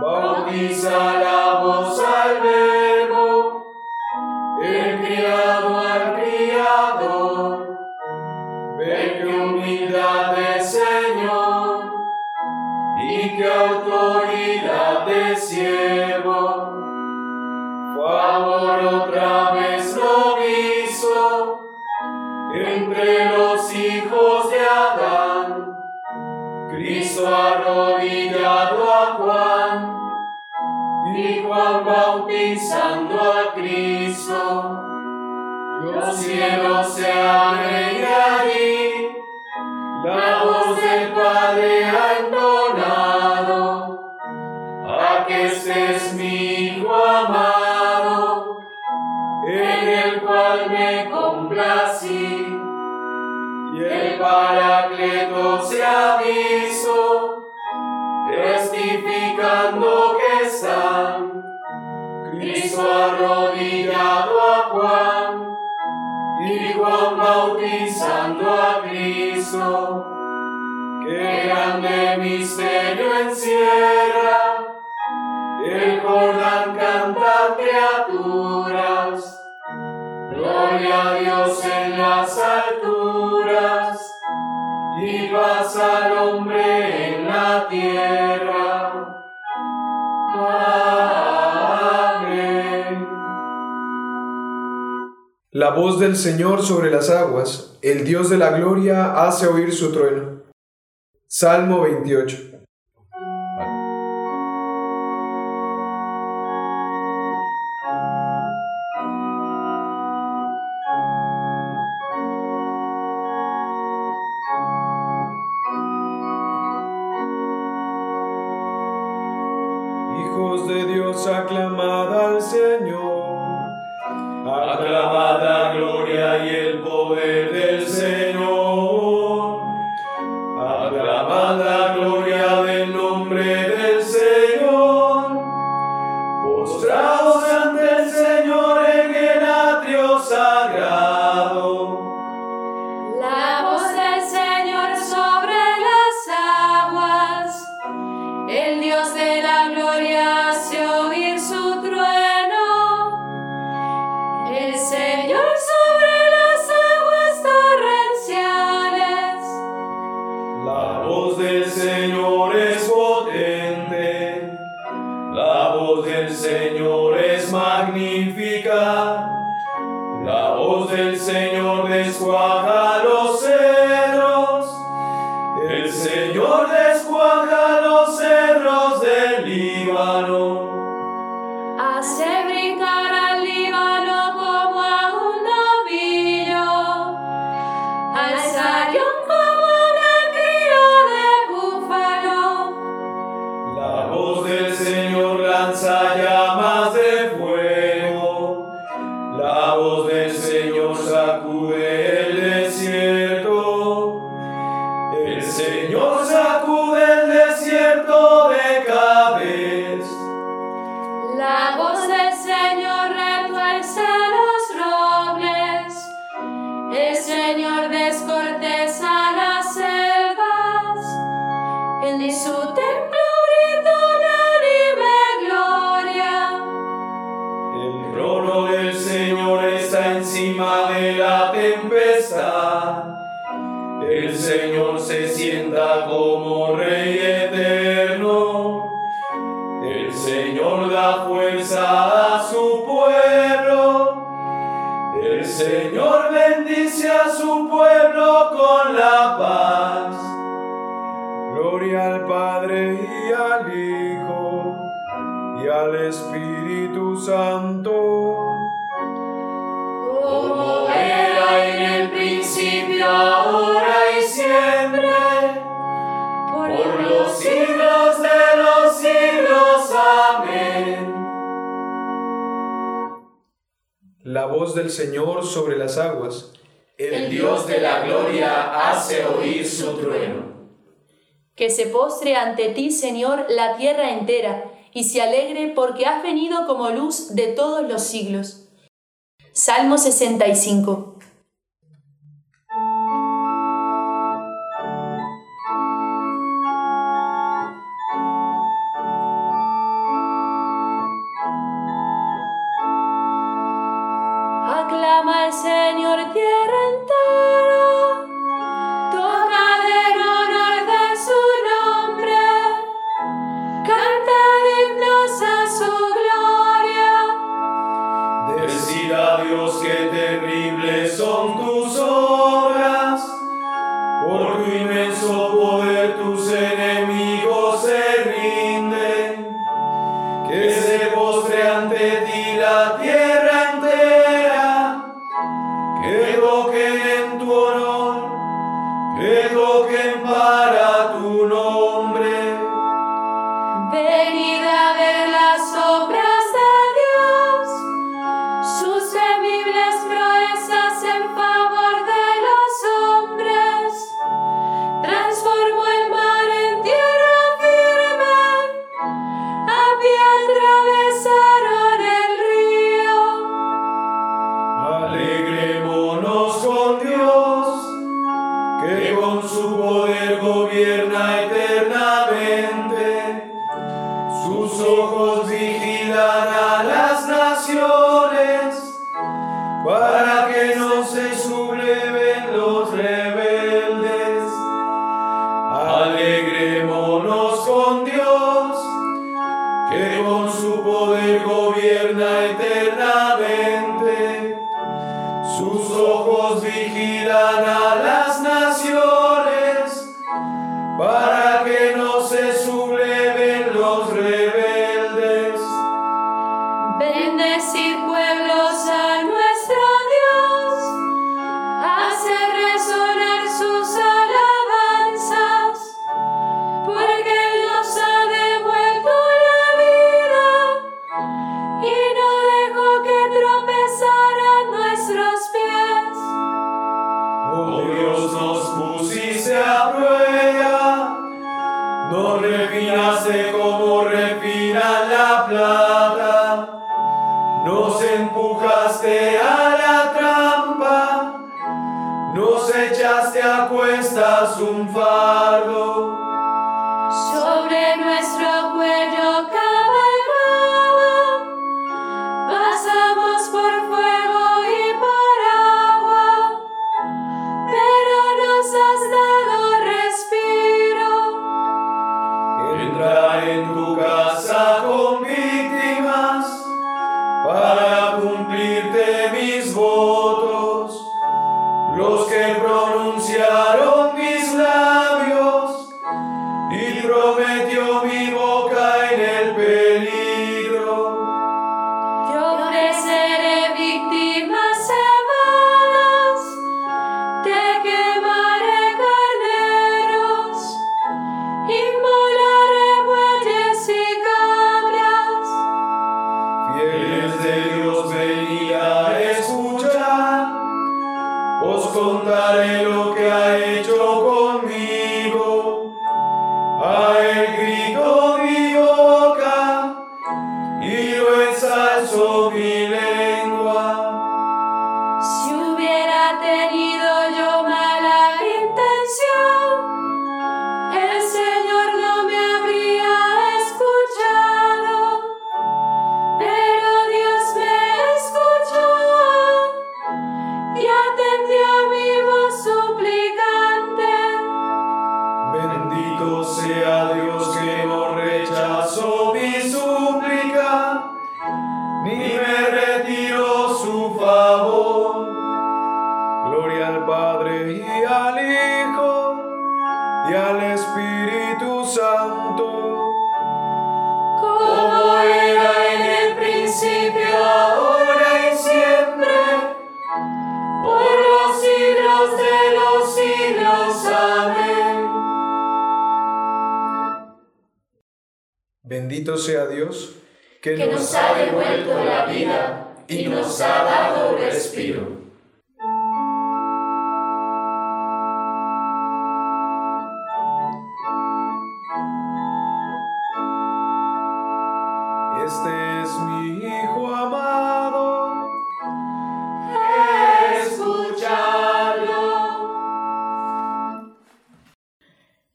Bautizala Juan bautizando a Cristo. Los cielos se abren y la voz del Padre ha entonado. Aqueste es mi Hijo amado, en el cual me complací. Y el Paracleto se avisó, testificando que está Cristo arrodillado a Juan y Juan bautizando a Cristo. Qué grande misterio encierra el Jordán canta criaturas. Gloria a Dios en las alturas y paz al hombre en la tierra. la voz del Señor sobre las aguas, el Dios de la gloria hace oír su trueno. Salmo 28. La voz del Señor descuaja Hijo y al Espíritu Santo, como era en el principio, ahora y siempre, por los siglos de los siglos. Amén. La voz del Señor sobre las aguas. El Dios de la gloria hace oír su trueno que se postre ante ti, Señor, la tierra entera, y se alegre porque has venido como luz de todos los siglos. Salmo 65. Pedro.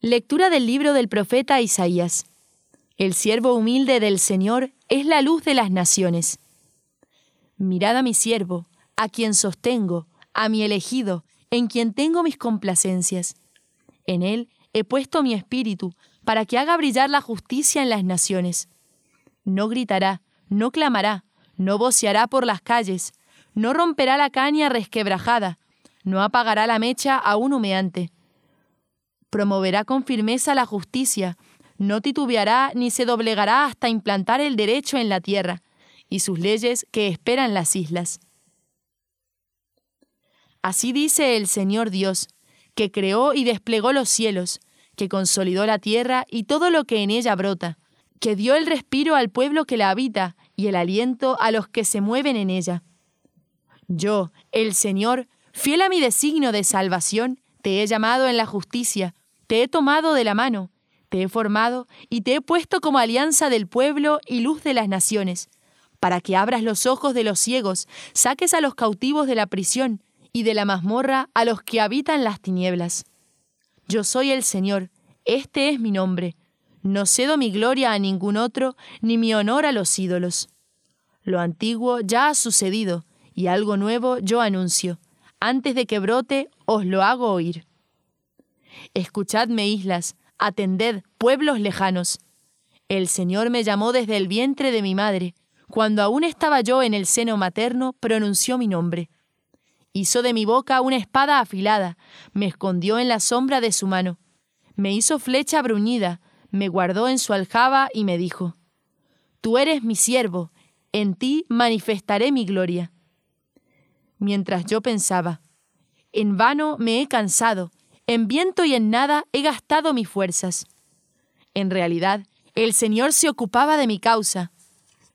Lectura del libro del profeta Isaías. El siervo humilde del Señor es la luz de las naciones. Mirad a mi siervo, a quien sostengo, a mi elegido, en quien tengo mis complacencias. En él he puesto mi espíritu, para que haga brillar la justicia en las naciones. No gritará, no clamará, no voceará por las calles, no romperá la caña resquebrajada, no apagará la mecha aún humeante. Promoverá con firmeza la justicia, no titubeará ni se doblegará hasta implantar el derecho en la tierra y sus leyes que esperan las islas. Así dice el Señor Dios, que creó y desplegó los cielos, que consolidó la tierra y todo lo que en ella brota, que dio el respiro al pueblo que la habita y el aliento a los que se mueven en ella. Yo, el Señor, fiel a mi designio de salvación, te he llamado en la justicia, te he tomado de la mano, te he formado y te he puesto como alianza del pueblo y luz de las naciones, para que abras los ojos de los ciegos, saques a los cautivos de la prisión y de la mazmorra a los que habitan las tinieblas. Yo soy el Señor, este es mi nombre. No cedo mi gloria a ningún otro, ni mi honor a los ídolos. Lo antiguo ya ha sucedido, y algo nuevo yo anuncio. Antes de que brote, os lo hago oír. Escuchadme, islas, atended, pueblos lejanos. El Señor me llamó desde el vientre de mi madre. Cuando aún estaba yo en el seno materno, pronunció mi nombre. Hizo de mi boca una espada afilada, me escondió en la sombra de su mano. Me hizo flecha bruñida, me guardó en su aljaba y me dijo, Tú eres mi siervo, en ti manifestaré mi gloria. Mientras yo pensaba, en vano me he cansado, en viento y en nada he gastado mis fuerzas. En realidad, el Señor se ocupaba de mi causa.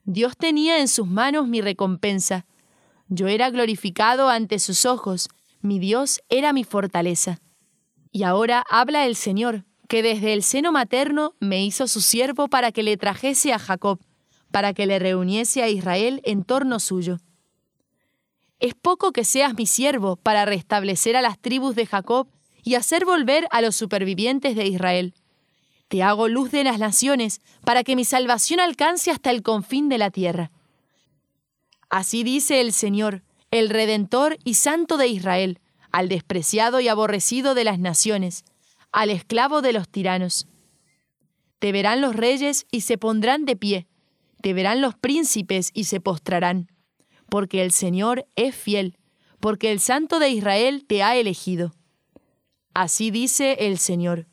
Dios tenía en sus manos mi recompensa. Yo era glorificado ante sus ojos, mi Dios era mi fortaleza. Y ahora habla el Señor, que desde el seno materno me hizo su siervo para que le trajese a Jacob, para que le reuniese a Israel en torno suyo. Es poco que seas mi siervo para restablecer a las tribus de Jacob y hacer volver a los supervivientes de Israel. Te hago luz de las naciones para que mi salvación alcance hasta el confín de la tierra. Así dice el Señor, el Redentor y Santo de Israel, al despreciado y aborrecido de las naciones, al esclavo de los tiranos. Te verán los reyes y se pondrán de pie, te verán los príncipes y se postrarán, porque el Señor es fiel, porque el Santo de Israel te ha elegido. Así dice el Señor.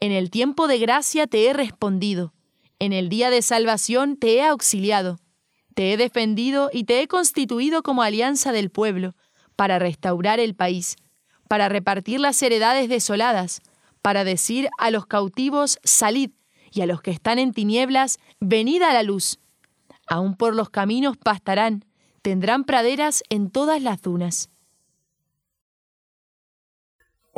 En el tiempo de gracia te he respondido, en el día de salvación te he auxiliado, te he defendido y te he constituido como alianza del pueblo, para restaurar el país, para repartir las heredades desoladas, para decir a los cautivos, salid, y a los que están en tinieblas, venid a la luz. Aún por los caminos pastarán, tendrán praderas en todas las dunas.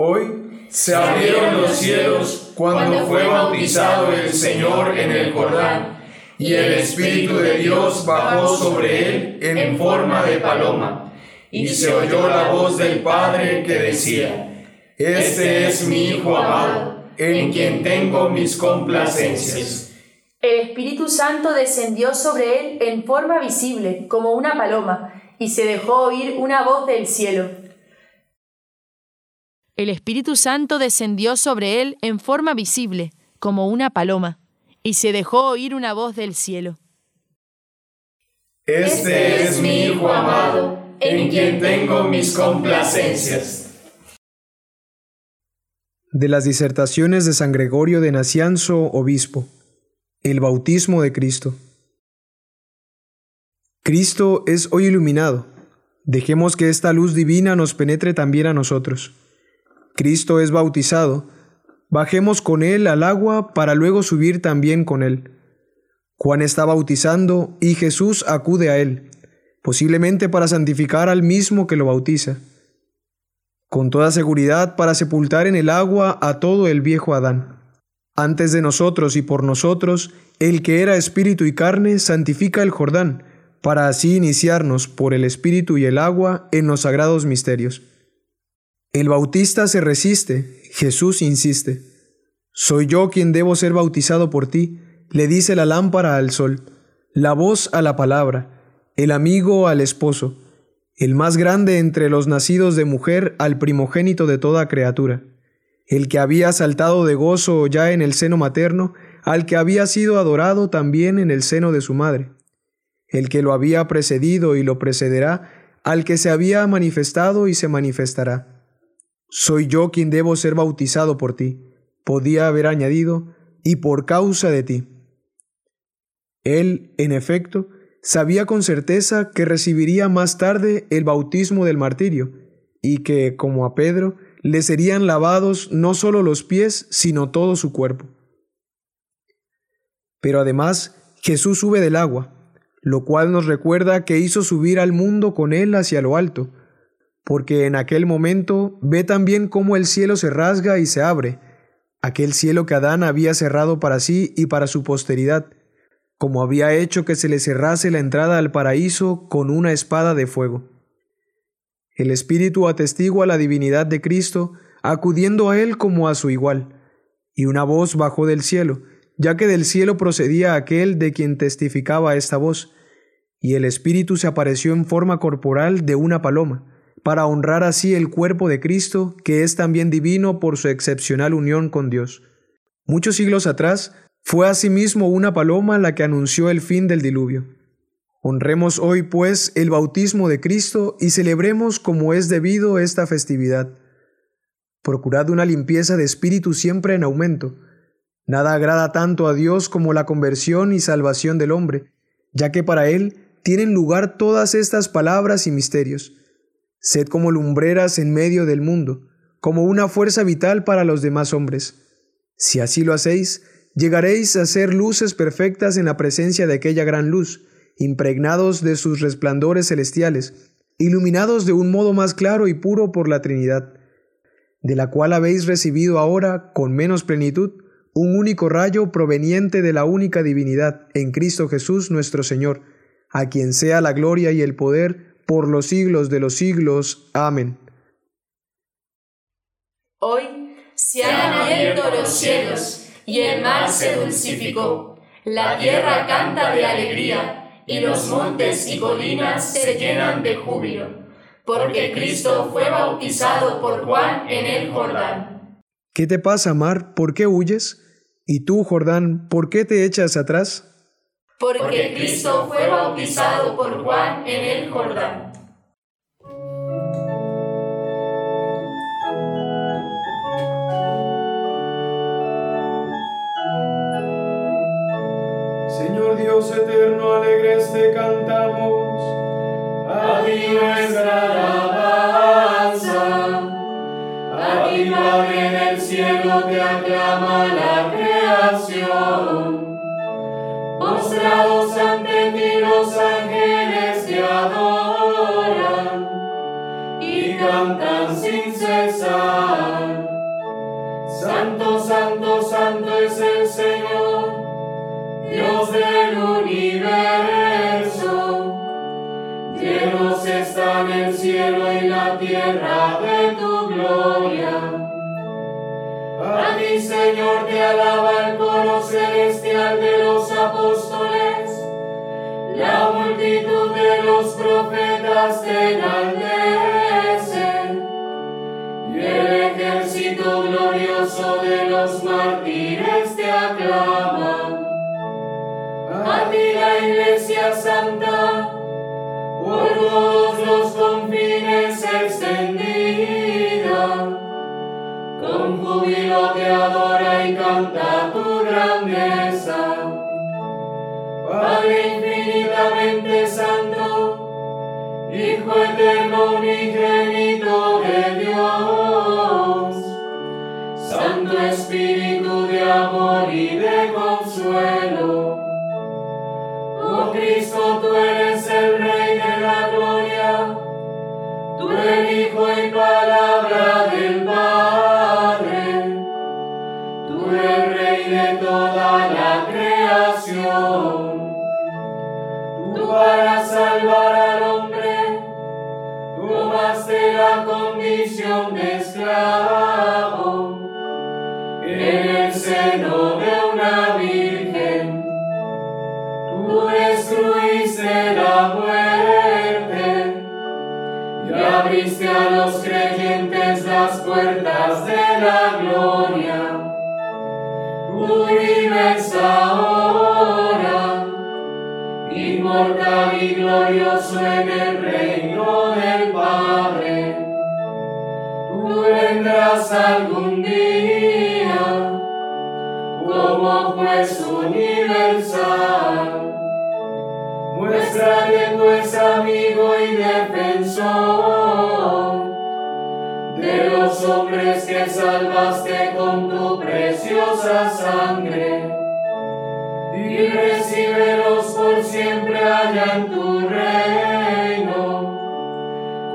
Hoy Se abrieron los cielos cuando fue bautizado el Señor en el Jordán, y el Espíritu de Dios bajó sobre él en forma de paloma, y se oyó la voz del Padre que decía, Este es mi Hijo amado, en quien tengo mis complacencias. El Espíritu Santo descendió sobre él en forma visible, como una paloma, y se dejó oír una voz del cielo. El Espíritu Santo descendió sobre él en forma visible, como una paloma, y se dejó oír una voz del cielo. Este es mi Hijo amado, en quien tengo mis complacencias. de las disertaciones de San Gregorio de Nacianzo, obispo. El bautismo de Cristo. Cristo es hoy iluminado. Dejemos que esta luz divina nos penetre también a nosotros. Cristo es bautizado. Bajemos con él al agua para luego subir también con él. Juan está bautizando y Jesús acude a él, posiblemente para santificar al mismo que lo bautiza con toda seguridad para sepultar en el agua a todo el viejo Adán. Antes de nosotros y por nosotros, el que era espíritu y carne santifica el Jordán, para así iniciarnos por el espíritu y el agua en los sagrados misterios. El bautista se resiste, Jesús insiste. Soy yo quien debo ser bautizado por ti, le dice la lámpara al sol, la voz a la palabra, el amigo al esposo el más grande entre los nacidos de mujer al primogénito de toda criatura, el que había saltado de gozo ya en el seno materno, al que había sido adorado también en el seno de su madre, el que lo había precedido y lo precederá, al que se había manifestado y se manifestará. Soy yo quien debo ser bautizado por ti, podía haber añadido, y por causa de ti. Él, en efecto, sabía con certeza que recibiría más tarde el bautismo del martirio, y que, como a Pedro, le serían lavados no solo los pies, sino todo su cuerpo. Pero además, Jesús sube del agua, lo cual nos recuerda que hizo subir al mundo con él hacia lo alto, porque en aquel momento ve también cómo el cielo se rasga y se abre, aquel cielo que Adán había cerrado para sí y para su posteridad, como había hecho que se le cerrase la entrada al paraíso con una espada de fuego. El Espíritu atestigua la divinidad de Cristo, acudiendo a él como a su igual, y una voz bajó del cielo, ya que del cielo procedía aquel de quien testificaba esta voz, y el Espíritu se apareció en forma corporal de una paloma, para honrar así el cuerpo de Cristo, que es también divino por su excepcional unión con Dios. Muchos siglos atrás, fue asimismo una paloma la que anunció el fin del diluvio. Honremos hoy, pues, el bautismo de Cristo y celebremos como es debido esta festividad. Procurad una limpieza de espíritu siempre en aumento. Nada agrada tanto a Dios como la conversión y salvación del hombre, ya que para Él tienen lugar todas estas palabras y misterios. Sed como lumbreras en medio del mundo, como una fuerza vital para los demás hombres. Si así lo hacéis, llegaréis a ser luces perfectas en la presencia de aquella gran luz, impregnados de sus resplandores celestiales, iluminados de un modo más claro y puro por la Trinidad, de la cual habéis recibido ahora, con menos plenitud, un único rayo proveniente de la única divinidad, en Cristo Jesús nuestro Señor, a quien sea la gloria y el poder por los siglos de los siglos. Amén. Hoy se han abierto los cielos y el mar se dulcificó. La tierra canta de alegría, y los montes y colinas se llenan de júbilo, porque Cristo fue bautizado por Juan en el Jordán. ¿Qué te pasa, mar? ¿Por qué huyes? ¿Y tú, Jordán, por qué te echas atrás? Porque Cristo fue bautizado por Juan en el Jordán. Dios eterno, alegres te cantamos. A ti nuestra alabanza. A ti, Padre del cielo, te aclama la Postrados ante ti los ángeles te adoran y cantan sin cesar. Santo, santo, santo es el Señor Dios del universo. Llenos están el cielo y la tierra de tu gloria. A ti, Señor, te alaba el te enaltecen y el ejército glorioso de los mártires te aclama. A ti la Iglesia Santa, por todos los confines extendida, con júbilo te adora y canta tu grandeza. Padre infinitamente santo, jubilación eterno unigénito de Dios, Santo Espíritu de amor y de consuelo. Oh Cristo, tú eres el Rey de la gloria, tú el Hijo y palabra del Padre, tú el Rey de toda la creación. Tú para salvar tomaste la condición de esclavo en el seno de una virgen. Tú destruiste la muerte y abriste a los creyentes las puertas de la gloria. Tú vives ahora, inmortal y glorioso en el reino del vendrás algún día como juez universal. Muéstrate pues amigo y defensor de los hombres que salvaste con tu preciosa sangre y recíbelos por siempre allá en tu reino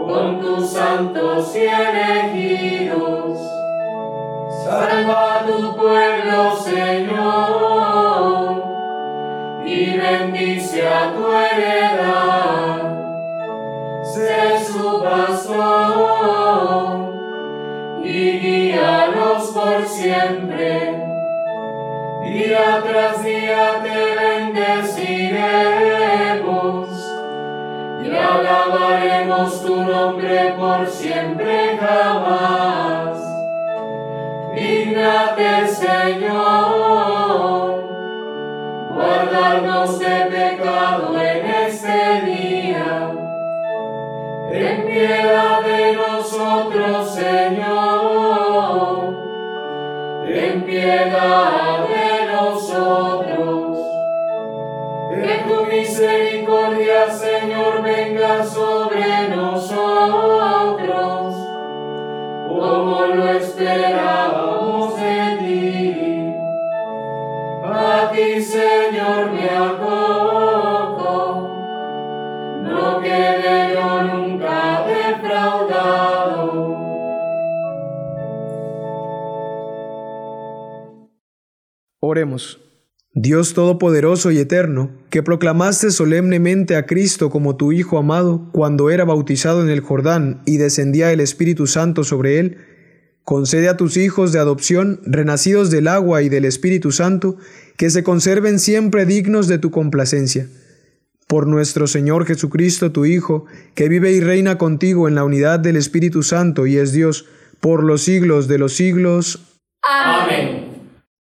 con tus santos y elegidos. Salva a tu pueblo, Señor, y bendice a tu heredad. Sé su pastor y guíalos por siempre. Día tras día te bendeciremos y alabaremos tu nombre por siempre jamás. Dígnate, Señor, guardarnos de pecado en este día. Ten piedad de nosotros, Señor. Ten piedad de nosotros. Misericordia, Señor, venga sobre nosotros, como lo esperábamos de ti. A ti, Señor, me acojo, no quede yo nunca defraudado. Oremos. Dios Todopoderoso y Eterno, que proclamaste solemnemente a Cristo como tu Hijo amado cuando era bautizado en el Jordán y descendía el Espíritu Santo sobre él, concede a tus hijos de adopción, renacidos del agua y del Espíritu Santo, que se conserven siempre dignos de tu complacencia. Por nuestro Señor Jesucristo, tu Hijo, que vive y reina contigo en la unidad del Espíritu Santo y es Dios, por los siglos de los siglos. Amén.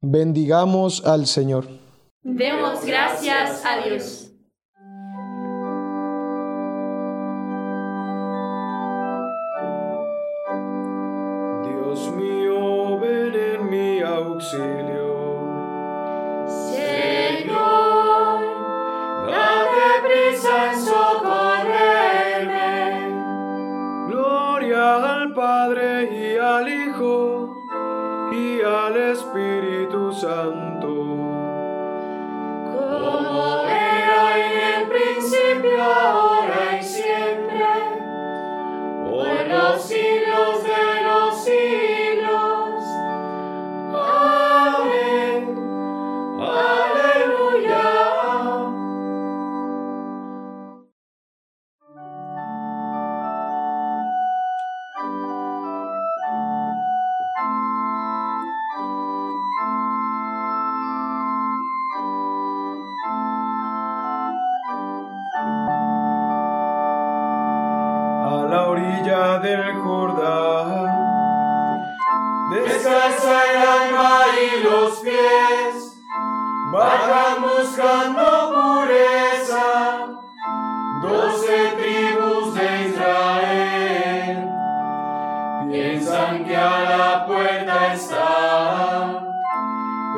Bendigamos al Señor. Demos gracias a Dios. Dios mío, ven en mi auxilio. Señor, date prisa en socorrerme. Gloria al Padre y al Hijo y al Espíritu Santo. Doce tribus de Israel. Piensan que a la puerta está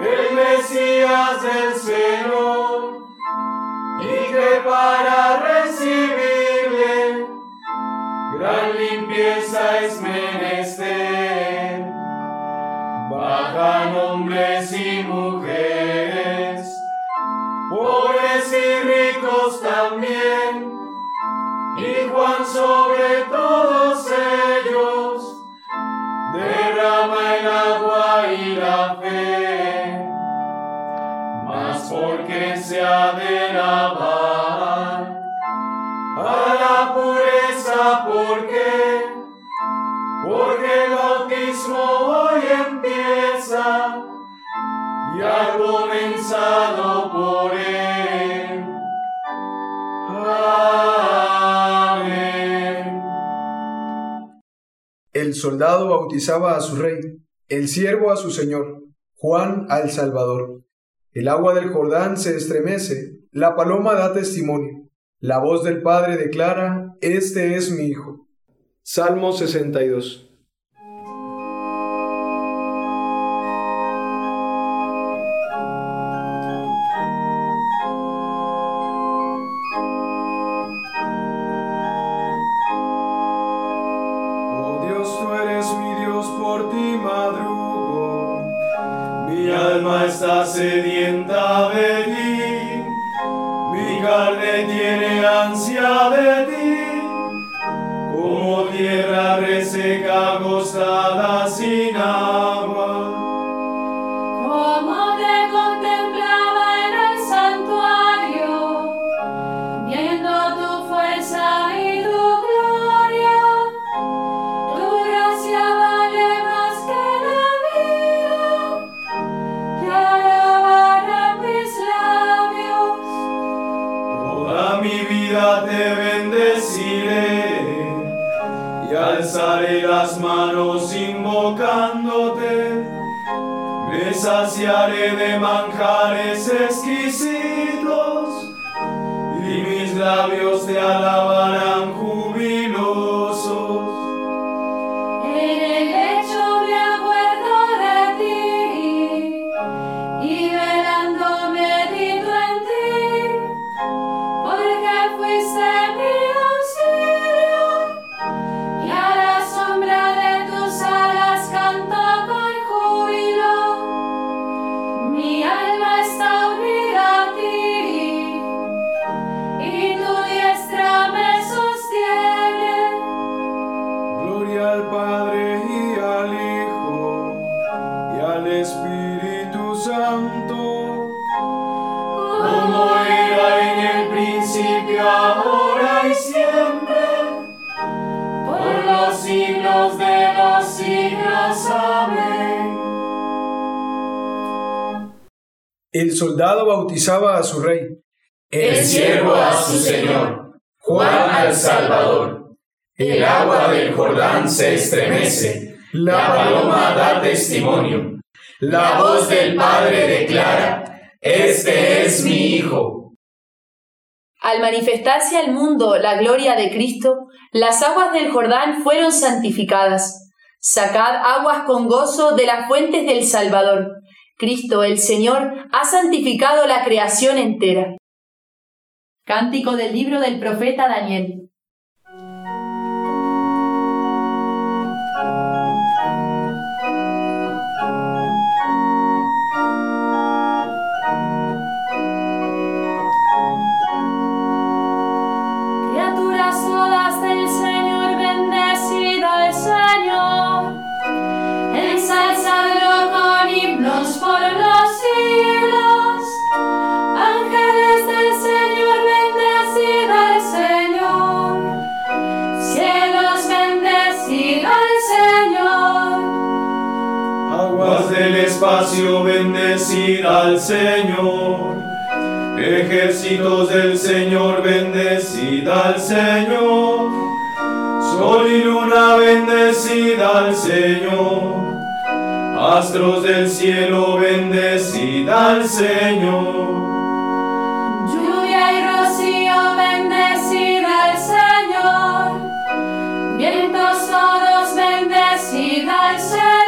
el Mesías del Señor y que para recibirle gran limpieza es menester. Bajan hombres y mujeres, pobres y ricos también, Juan sobre todos ellos. Derrama el agua y la fe, mas porque se ha de lavar a la pureza, porque porque el bautismo hoy empieza y ha comenzado por él. El soldado bautizaba a su rey, el siervo a su señor, Juan al Salvador. El agua del Jordán se estremece, la paloma da testimonio, la voz del Padre declara, Este es mi Hijo. Salmo 62. Soldado bautizaba a su rey, el siervo a su Señor, Juan al Salvador. El agua del Jordán se estremece, la paloma da testimonio, la voz del Padre declara, Este es mi Hijo. Al manifestarse al mundo la gloria de Cristo, las aguas del Jordán fueron santificadas. Sacad aguas con gozo de las fuentes del Salvador. Cristo el Señor ha santificado la creación entera. Cántico del libro del profeta Daniel. Bendecid al Señor. Ejércitos del Señor, bendecid al Señor. Sol y luna, bendecid al Señor. Astros del cielo, bendecid al Señor. Lluvia y rocío, bendecida el Señor. Vientos todos, bendecida el Señor.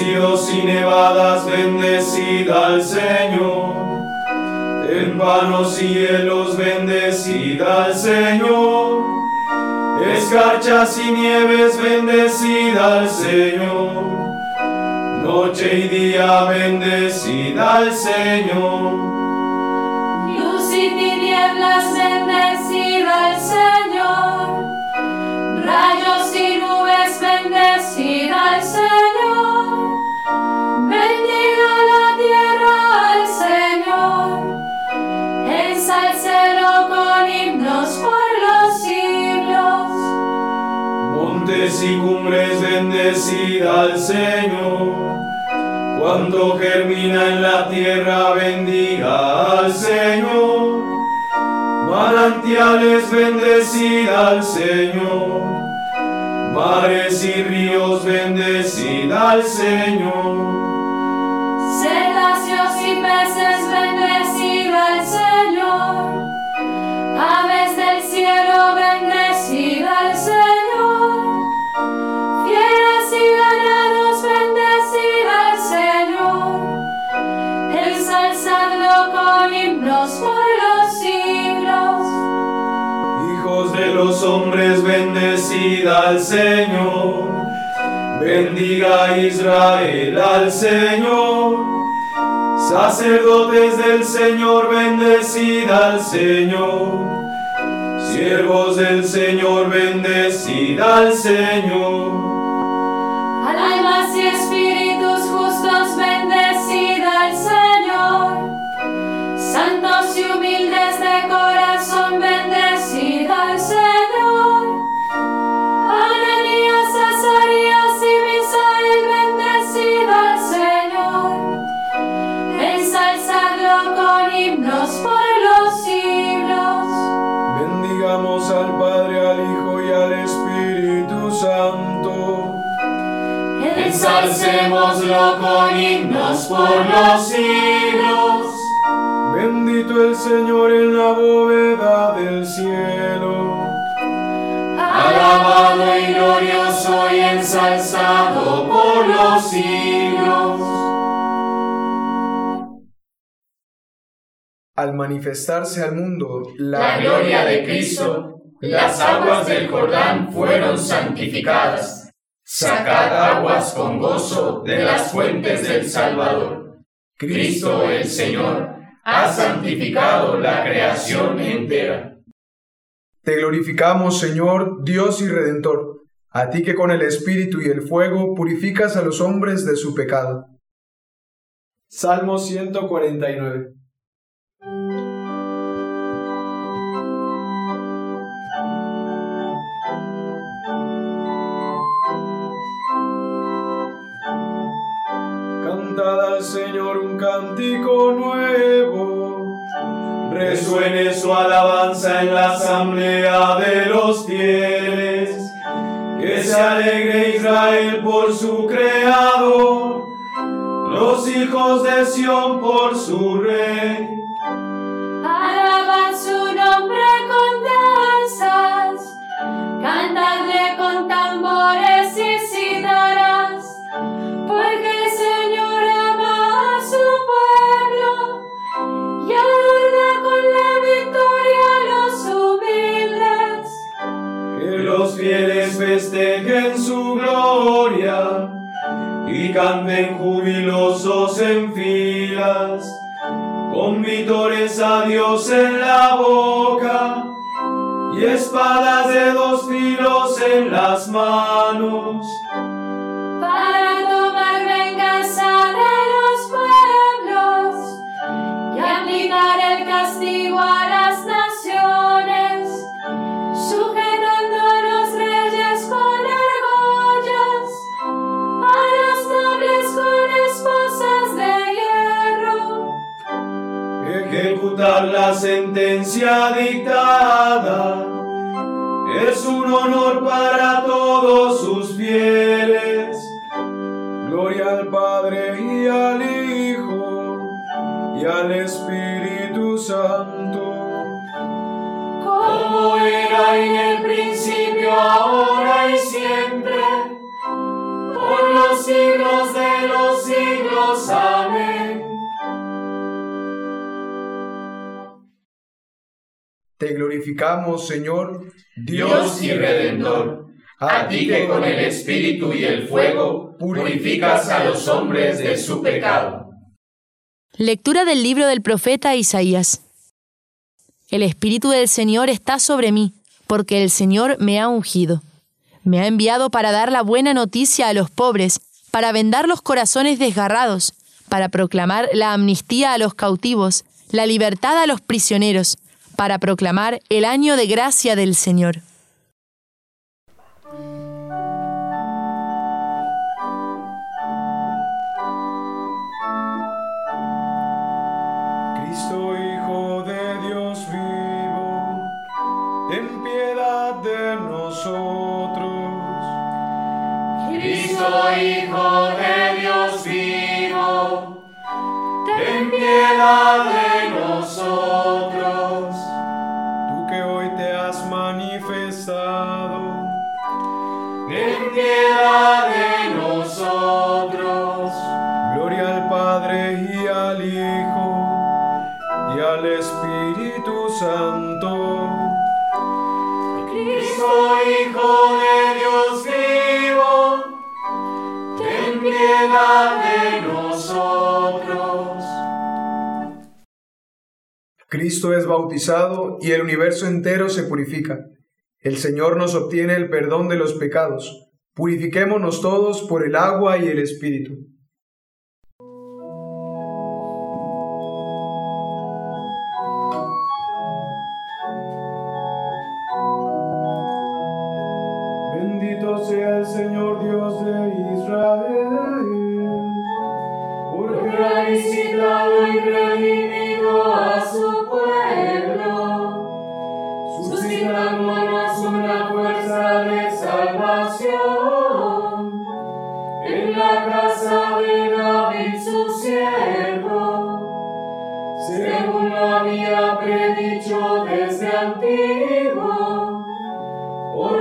Rocíos y nevadas, bendecida al Señor. Tempanos y hielos, bendecida al Señor. Escarchas y nieves, bendecida al Señor. Noche y día, bendecida al Señor. Luz y tinieblas, bendecida al Señor. Y cumbres, bendecida al Señor. Cuando germina en la tierra, bendiga al Señor. Manantiales, bendecida al Señor. Mares y ríos, bendecida al Señor. Cetáceos y peces, bendecida al Señor. Aves por los siglos. Hijos de los hombres, bendecida al Señor. Bendiga Israel al Señor. Sacerdotes del Señor, bendecida al Señor. Siervos del Señor, bendecida al Señor. Los siglos. Bendito el Señor en la bóveda del cielo. Alabado y glorioso y ensalzado por los siglos. Al manifestarse al mundo La gloria de Cristo, las aguas del Jordán fueron santificadas. Sacad aguas con gozo de las fuentes del Salvador. Cristo el Señor ha santificado la creación entera. Te glorificamos, Señor, Dios y Redentor, a ti que con el Espíritu y el fuego purificas a los hombres de su pecado. Salmo 149 Señor un cántico nuevo. Resuene su alabanza en la asamblea de los fieles. Que se alegre Israel por su creador. Los hijos de Sión por su rey. Alaban su nombre con danzas, cantadle con tambores y canten jubilosos en filas, con vítores a Dios en la boca y espadas de dos filos en las manos. para tomar venganza de los pueblos y aplicar el castigo a las naciones, Ejecutar la sentencia dictada es un honor para todos sus fieles. Gloria al Padre y al Hijo y al Espíritu Santo. Como era en el principio, ahora y siempre, por los siglos de los siglos. Amén. Te glorificamos, Señor, Dios y Redentor, a ti que con el Espíritu y el fuego purificas a los hombres de su pecado. Lectura del libro del profeta Isaías. El Espíritu del Señor está sobre mí, porque el Señor me ha ungido. Me ha enviado para dar la buena noticia a los pobres, para vendar los corazones desgarrados, para proclamar la amnistía a los cautivos, la libertad a los prisioneros, para proclamar el año de gracia del Señor. Cristo, Hijo de Dios vivo, ten piedad de nosotros. Cristo, Hijo de Dios vivo, Santo. Cristo, Hijo de Dios vivo, ten piedad de nosotros. Cristo es bautizado y el universo entero se purifica. El Señor nos obtiene el perdón de los pecados. Purifiquémonos todos por el agua y el Espíritu.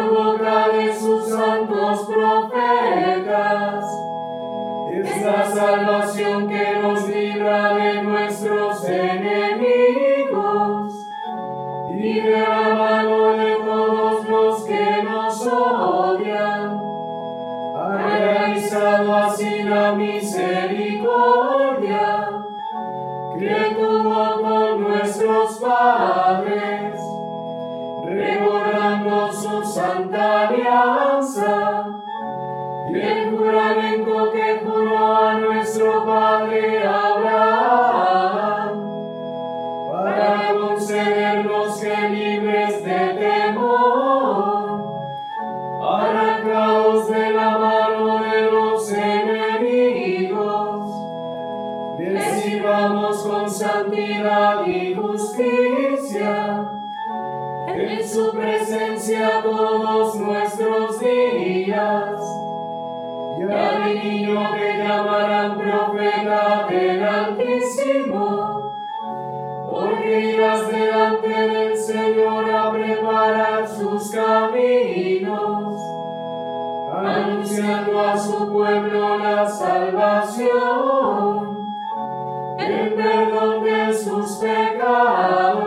De sus santos profetas. Es la salvación que nos libra de nuestros enemigos y de la mano de todos los que nos odian. Ha realizado así la misericordia que tuvo con nuestros padres santa alianza y el juramento que juró a nuestro padre Abraham, presencia todos nuestros días. Y al niño que llamarán profeta del Altísimo, porque irás delante del Señor a preparar sus caminos, anunciando a su pueblo la salvación, el perdón de sus pecados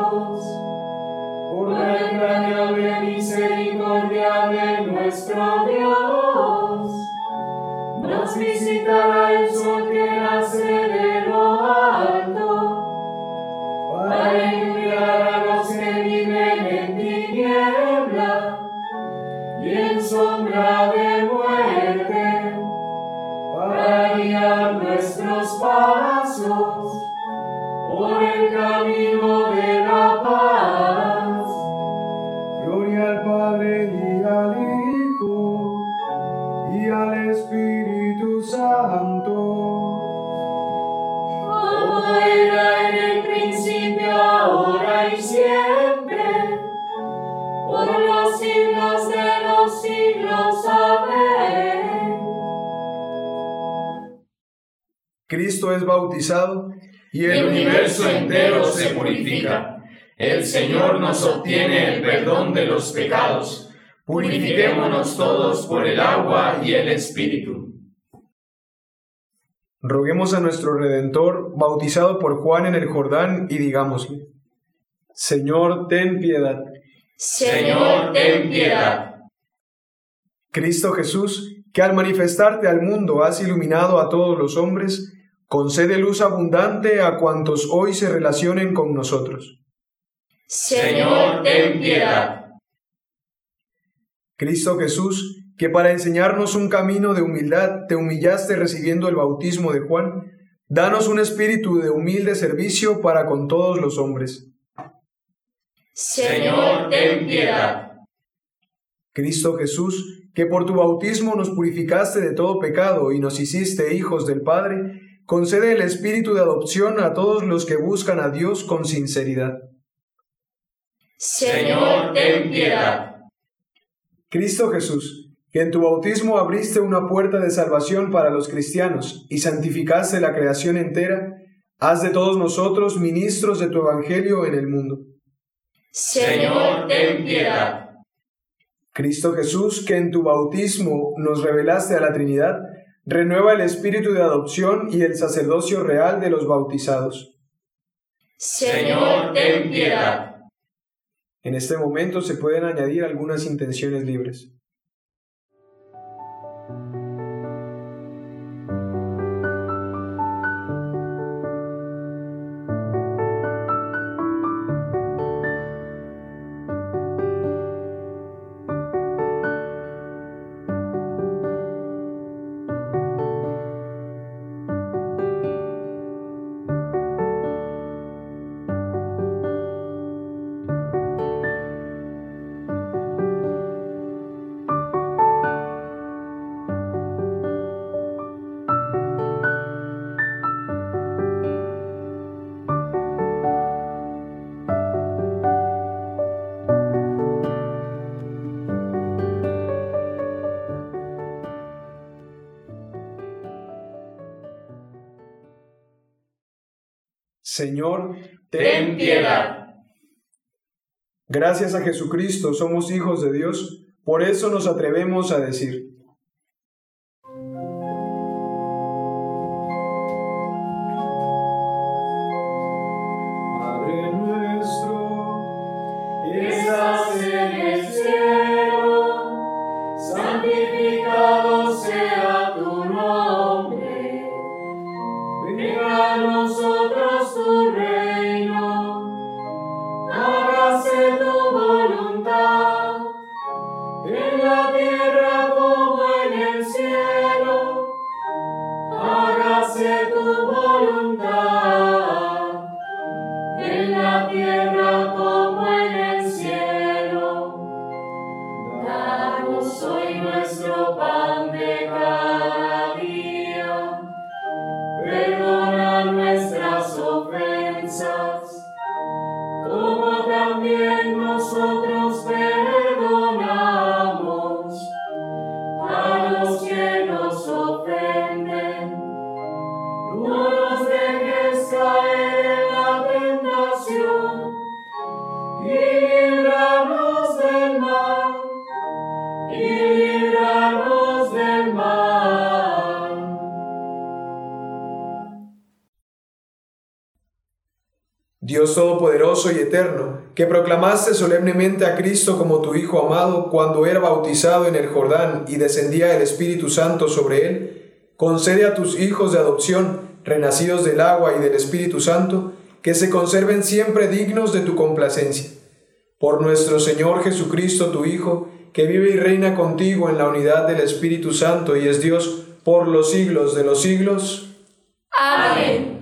Cristo es bautizado y el universo entero se purifica. El Señor nos obtiene el perdón de los pecados. Purifiquémonos todos por el agua y el Espíritu. Roguemos a nuestro Redentor, bautizado por Juan en el Jordán, y digámosle, Señor, ten piedad. Señor, ten piedad. Cristo Jesús, que al manifestarte al mundo has iluminado a todos los hombres, concede luz abundante a cuantos hoy se relacionen con nosotros. Señor, ten piedad. Cristo Jesús, que para enseñarnos un camino de humildad te humillaste recibiendo el bautismo de Juan, danos un espíritu de humilde servicio para con todos los hombres. Señor, ten piedad. Cristo Jesús, que por tu bautismo nos purificaste de todo pecado y nos hiciste hijos del Padre, concede el espíritu de adopción a todos los que buscan a Dios con sinceridad. Señor, ten piedad. Cristo Jesús, que en tu bautismo abriste una puerta de salvación para los cristianos y santificaste la creación entera, haz de todos nosotros ministros de tu Evangelio en el mundo. Señor, ten piedad. Cristo Jesús, que en tu bautismo nos revelaste a la Trinidad, renueva el espíritu de adopción y el sacerdocio real de los bautizados. Señor, ten piedad. En este momento se pueden añadir algunas intenciones libres. Señor, ten piedad. Gracias a Jesucristo somos hijos de Dios, por eso nos atrevemos a decir, en la tierra Dios Todopoderoso y Eterno, que proclamaste solemnemente a Cristo como tu Hijo amado cuando era bautizado en el Jordán y descendía el Espíritu Santo sobre él, concede a tus hijos de adopción, renacidos del agua y del Espíritu Santo, que se conserven siempre dignos de tu complacencia. Por nuestro Señor Jesucristo, tu Hijo, que vive y reina contigo en la unidad del Espíritu Santo y es Dios por los siglos de los siglos. Amén.